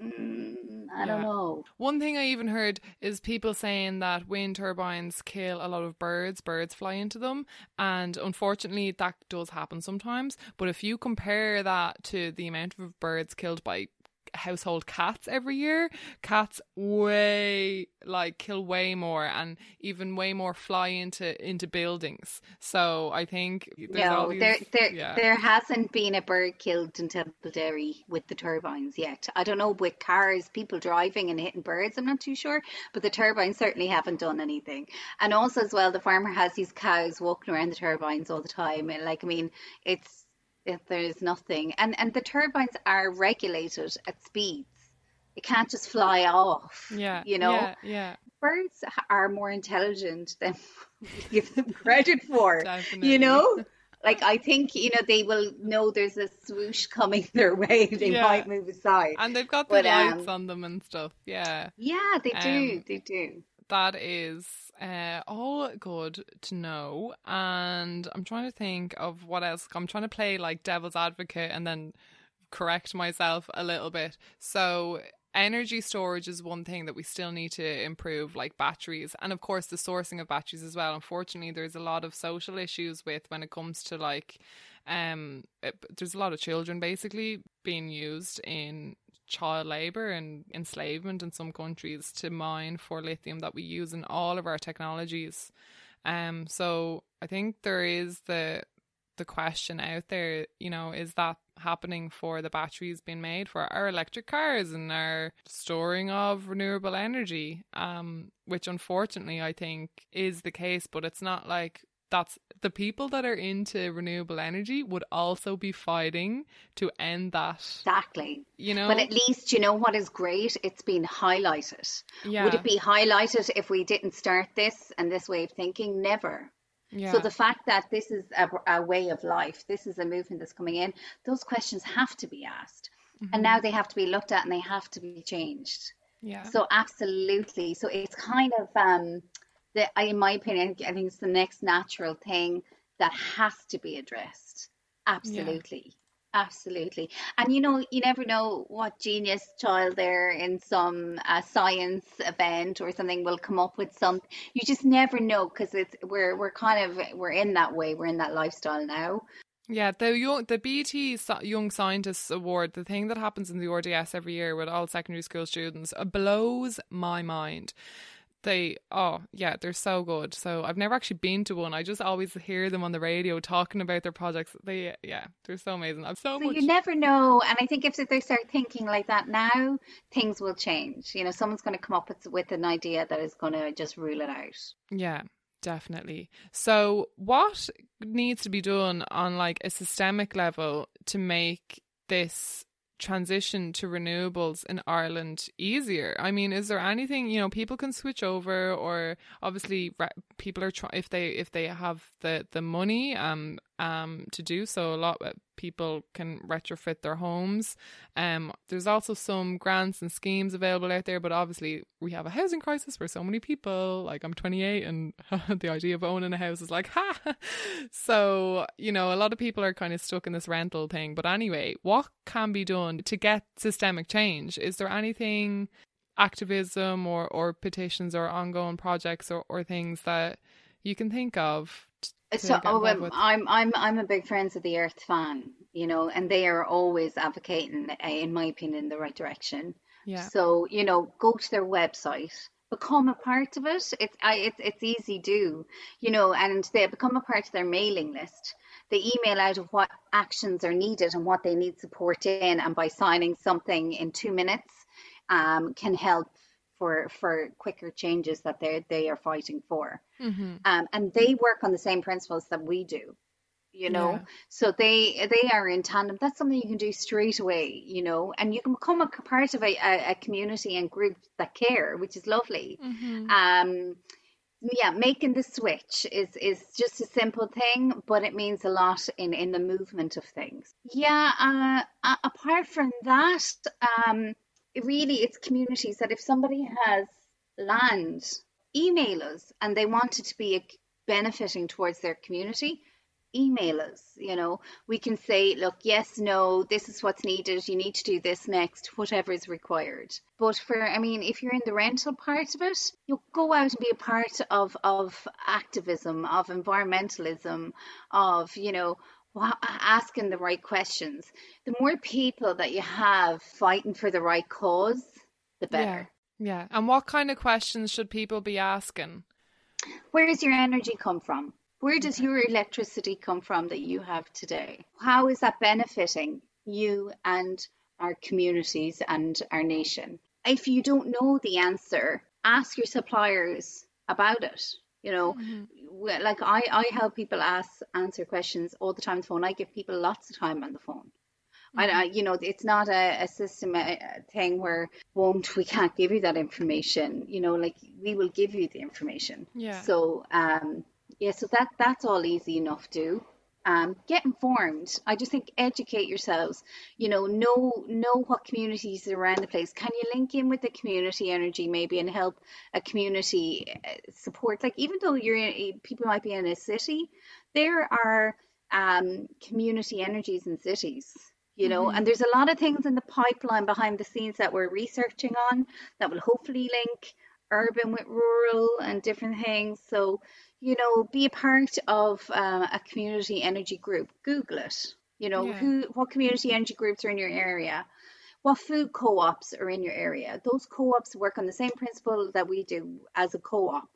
mm, I don't know. One thing I even heard is people saying that wind turbines kill a lot of birds, birds fly into them, and unfortunately that does happen sometimes. But if you compare that to the amount of birds killed by household cats every year, cats way like kill way more and even way more fly into into buildings. So I think there's all No, these, there, there, yeah. there hasn't been a bird killed in Templederry with the turbines yet. I don't know with cars, people driving and hitting birds. I'm not too sure, but the turbines certainly haven't done anything. And also, as well, the farmer has these cows walking around the turbines all the time, and like, I mean, it's it, there's nothing, and and the turbines are regulated at speeds. It can't just fly off. yeah, you know. yeah, yeah, Birds are more intelligent than we give them credit for definitely. you know like i think you know they will know there's a swoosh coming their way they Yeah. might move aside and they've got the But, lights um, on them and stuff. Yeah. yeah they do Um, they do that is uh, all good to know. And I'm trying to think of what else. I'm trying to play like devil's advocate and then correct myself a little bit. So, energy storage is one thing that we still need to improve, like batteries, and of course, the sourcing of batteries as well. Unfortunately, there's a lot of social issues with when it comes to like. Um, it, there's a lot of children basically being used in child labor and enslavement in some countries to mine for lithium that we use in all of our technologies. Um, so I think there is the the question out there, you know, is that happening for the batteries being made for our electric cars and our storing of renewable energy? Um, which unfortunately I think is the case, but it's not like that's the people that are into renewable energy would also be fighting to end that. exactly. You know, but at least you know what is great? It's been highlighted. Yeah, would it be highlighted if we didn't start this and this way of thinking? Never yeah. so the fact that this is a, a way of life this is a movement that's coming in those questions have to be asked Mhm. and now they have to be looked at and they have to be changed yeah, So absolutely. So it's kind of um the in my opinion, I think it's the next natural thing that has to be addressed. Absolutely. Absolutely. And you know, you never know what genius child there in some uh, science event or something will come up with some you just never know because it's we're we're kind of we're in that way, we're in that lifestyle now. Yeah, the young, the BT Young Scientists Award, the thing that happens in the RDS every year with all secondary school students, blows my mind. They, oh yeah, they're so good. So I've never actually been to one. I just always hear them on the radio talking about their projects. They, yeah, they're so amazing. I've so So much. you never know, and I think if they start thinking like that now, things will change. You know, someone's going to come up with with an idea that is going to just rule it out. Yeah, definitely. So, what needs to be done on like a systemic level to make this transition to renewables in Ireland easier? I mean, is there anything, you know, people can switch over or obviously re- people are trying if they if they have the the money um um to do. So a lot of people can retrofit their homes. Um there's also some grants and schemes available out there but obviously we have a housing crisis for so many people. Like I'm 28 and the idea of owning a house is like ha! So you know a lot of people are kind of stuck in this rental thing. But anyway what can be done to get systemic change? Is there anything activism or or petitions or ongoing projects or, or things that you can think of So oh, um. I'm I'm I'm a big Friends of the Earth fan, you know, and they are always advocating, uh, in my opinion, the right direction. yeah So you know, go to their website, become a part of it, it's I, it's it's easy do, you know, and they become a part of their mailing list. They email out of what actions are needed and what they need support in, and by signing something in two minutes, um, can help for for quicker changes that they they are fighting for. Mm-hmm. Um, and they work on the same principles that we do you know Yeah. so they they are in tandem that's something you can do straight away you know and you can become a part of a, a, a community and group that care which is lovely Mm-hmm. um yeah making the switch is is just a simple thing but it means a lot in in the movement of things yeah uh, a- apart from that um really it's communities that if somebody has land email us and they want it to be benefiting towards their community email us you know? We can say look yes no this is what's needed you need to do this next whatever is required. But for i mean if you're in the rental part of it you'll go out and be a part of of activism of environmentalism of you know asking the right questions the more people that you have fighting for the right cause the better Yeah. And what kind of questions should people be asking? Where does your energy come from? Where does your electricity come from that you have today? How is that benefiting you and our communities and our nation? If you don't know the answer, ask your suppliers about it. You know, Well, like I, I help people ask answer questions all the time on the phone. I give people lots of time on the phone. I, I, you know, it's not a, a system a, a thing where won't we can't give you that information. You know, like we will give you the information. Yeah. So um, yeah, so that that's all easy enough to do. Um, get informed. I just think educate yourselves. You know, know know what communities are around the place. Can you link in with the community energy maybe and help a community uh, support? Like even though you're in, people might be in a city, there are um, community energies in cities. You know, and there's a lot of things in the pipeline behind the scenes that we're researching on that will hopefully link urban with rural and different things. So, you know, be a part of uh, a community energy group. Google it. You know, Yeah. who, what community energy groups are in your area? What food co-ops are in your area? Those co-ops work on the same principle that we do as a co-op.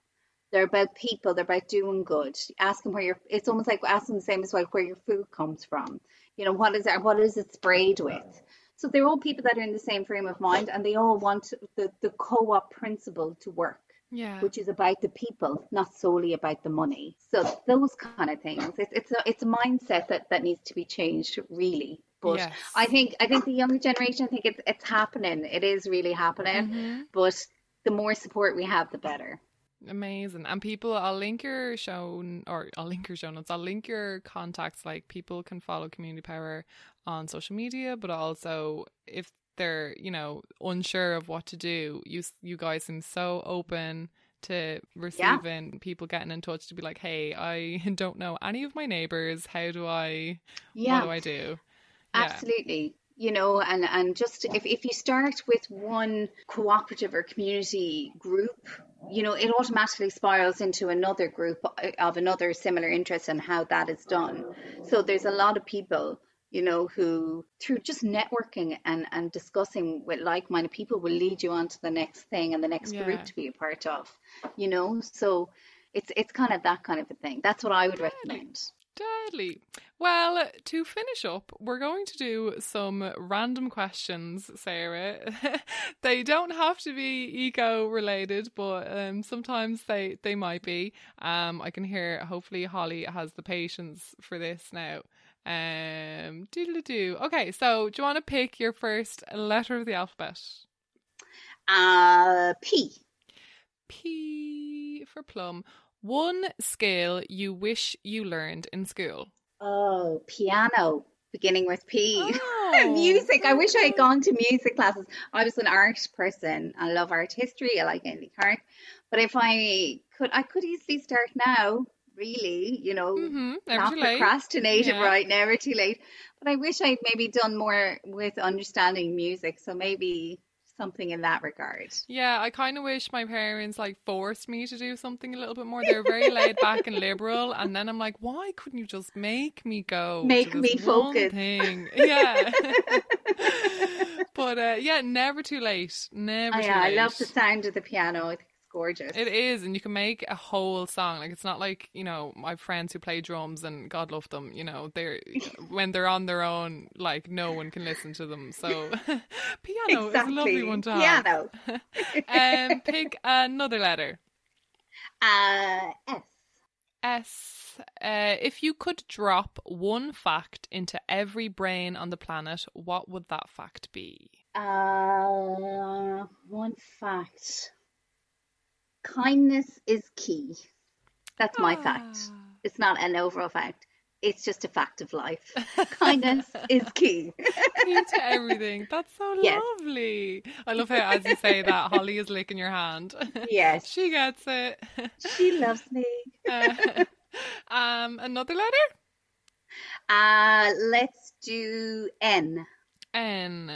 They're about people. They're about doing good. Ask them where your. It's almost like asking the same as like where your food comes from. You know, what is it? What is it sprayed with? So they're all people that are in the same frame of mind, and they all want the the co-op principle to work Yeah. which is about the people, not solely about the money. So those kind of things. It's it's a it's a mindset that that needs to be changed, really. But Yes. I think I think the younger generation, I think it's it's happening. It is really happening. Mhm. But the more support we have, the better. Amazing. And people, I'll link your show, or I'll link your show notes. I'll link your contacts. Like people can follow Community Power on social media, but also if they're, you know, unsure of what to do, you you guys seem so open to receiving people getting in touch to be like, hey, I don't know any of my neighbors. How do I? Yeah. What do I do? Absolutely. You know, and, and just if, if you start with one cooperative or community group, you know, it automatically spirals into another group uh, of another similar interest and how that is done. So there's a lot of people, you know, who through just networking and, and discussing with like minded people will lead you on to the next thing and the next Yeah. group to be a part of, you know. So it's it's kind of that kind of a thing. That's what I would recommend. Deadly. Well, to finish up, we're going to do some random questions, Sarah. they don't have to be eco related, but um, sometimes they, they might be. Um, I can hear, hopefully, Holly has the patience for this now. Um, doodle do. Okay, so do you want to pick your first letter of the alphabet? Uh, P. P for plum. One skill you wish you learned in school. Oh, piano, beginning with P. Oh, music. I wish I had gone to music classes. I was an art person. I love art history. I like antique art. But if I could, I could easily start now. Really, you know, Mm-hmm. Not too late. procrastinate Yeah. right, never too late. But I wish I'd maybe done more with understanding music. So maybe something in that regard. Yeah, I kind of wish my parents like forced me to do something a little bit more. They were very laid back and liberal, and then I'm like, why couldn't you just make me go? Make me focus. Thing? Yeah. but uh, yeah, never too late. Never Oh, too yeah, I love the sound of the piano. I think gorgeous. It is, and you can make a whole song. Like it's not like you know my friends who play drums and God love them. You know they're when they're on their own, like no one can listen to them. So piano is a lovely one to have. Piano. um, pick another letter. Uh, S. S. Uh, if you could drop one fact into every brain on the planet, what would that fact be? Uh, one fact. Kindness is key. That's my fact. Ah. It's not an overall fact. It's just a fact of life. Kindness is key. Key to everything. That's so Yes. lovely. I love how, as you say that, Holly is licking your hand. Yes. she gets it. She loves me. Uh, um, another letter? Uh, let's do N. N.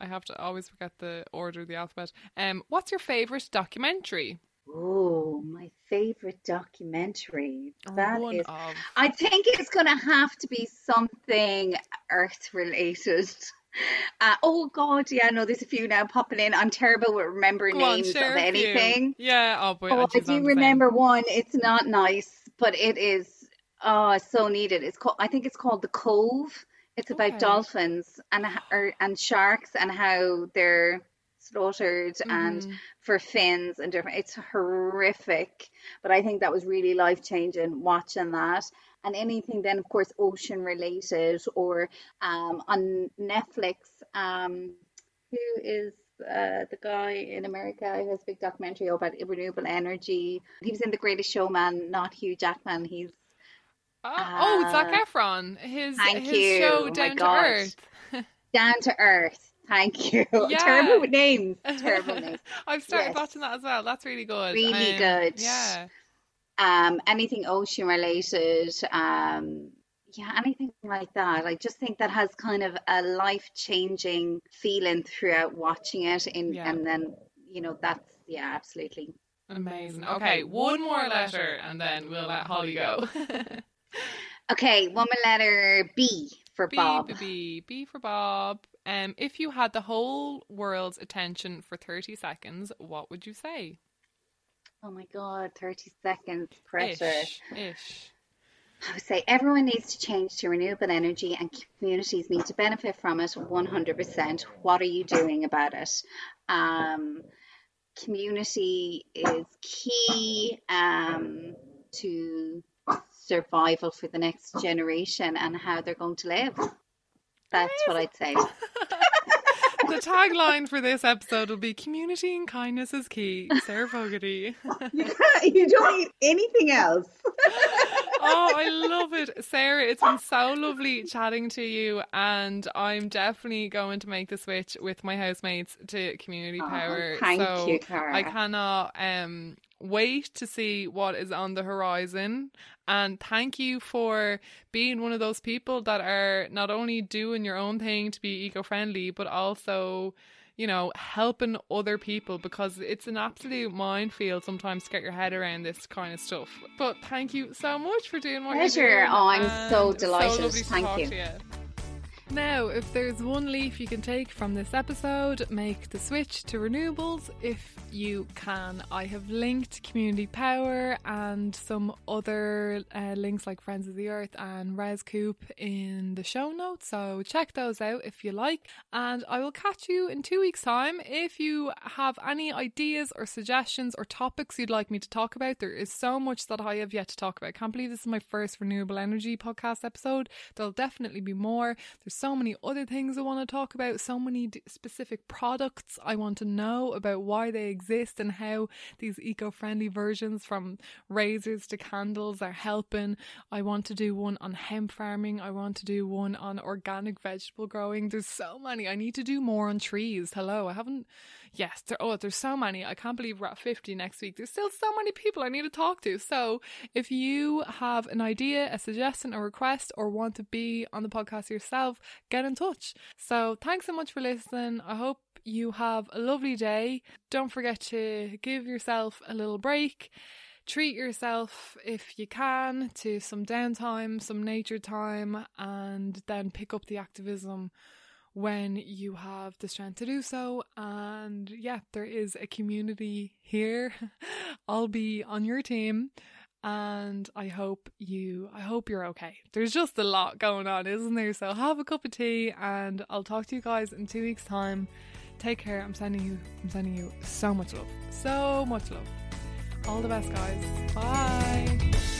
I have to always forget the order of the alphabet. Um, what's your favorite documentary? Oh, my favorite documentary. That one is. of. I think it's going to have to be something Earth related. Uh, oh God, yeah, no, there's a few now popping in. I'm terrible with remembering Go names share of anything. Yeah. Oh boy. Oh, I I'm do remember one. It's not nice, but it is. Oh, so needed. It's called. I think it's called the Cove. It's about Okay. dolphins and or, and sharks and how they're slaughtered and Mhm. for fins and different. It's horrific, but I think that was really life changing watching that. And anything then, of course, ocean related or um, on Netflix. Um, who is uh, the guy in America who has a big documentary about renewable energy? He was in The Greatest Showman, not Hugh Jackman. He's Oh, oh, Zac Uh, Efron. His thank his you. show Oh Down to God. Earth. down to earth. Thank you. Yeah. Terrible names. Terrible names. I've started Yes. watching that as well. That's really good. Really Um, good. Yeah. um, anything ocean related, um, yeah, anything like that. I just think that has kind of a life changing feeling throughout watching it. In Yeah. and then you know that's yeah, absolutely. Amazing. Okay, one more letter and then we'll let Holly go. Okay, one more letter B for B, Bob. B, B, B for Bob. Um, if you had the whole world's attention for 30 seconds, what would you say? Oh my God, thirty seconds pressure. Ish. Ish. I would say everyone needs to change to renewable energy and communities need to benefit from it 100%. What are you doing about it? Um, community is key um, to survival for the next generation and how they're going to live. That's what I'd say. The tagline for this episode will be Community and kindness is key. Sarah Fogarty. you don't need anything else. oh, I love it. Sarah, it's been so lovely chatting to you, and I'm definitely going to make the switch with my housemates to community Oh, power. thank so you, Cara. I cannot um wait to see what is on the horizon. And thank you for being one of those people that are not only doing your own thing to be eco friendly, but also you know, helping other people because it's an absolute minefield sometimes to get your head around this kind of stuff. But thank you so much for doing what Pleasure. you're doing. Oh, I'm so delighted. to Thank you. you. Now, if there's one leaf you can take from this episode, make the switch to renewables if you can. I have linked Community Power and some other uh, links like Friends of the Earth and ResCoop in the show notes, so check those out if you like. And I will catch you in two weeks' time. If you have any ideas or suggestions or topics you'd like me to talk about, there is so much that I have yet to talk about. I can't believe this is my first renewable energy podcast episode. There'll definitely be more. There's so many other things I want to talk about, so many d- specific products I want to know about why they exist and how these eco friendly versions from razors to candles are helping. I want to do one on hemp farming, I want to do one on organic vegetable growing. There's so many. I need to do more on trees. Hello, I haven't. Yes, there, oh, there's so many. I can't believe we're at 50 next week. There's still so many people I need to talk to. So, if you have an idea, a suggestion, a request, or want to be on the podcast yourself, get in touch. So, thanks so much for listening. I hope you have a lovely day. Don't forget to give yourself a little break. Treat yourself if you can to some downtime, some nature time, and then pick up the activism when you have the strength to do so. And yeah, there is a community here. I'll be on your team and I hope you I hope you're okay. There's just a lot going on, isn't there? So have a cup of tea and I'll talk to you guys in 2 weeks time. Take care. I'm sending you I'm sending you so much love. So much love. All the best guys. Bye.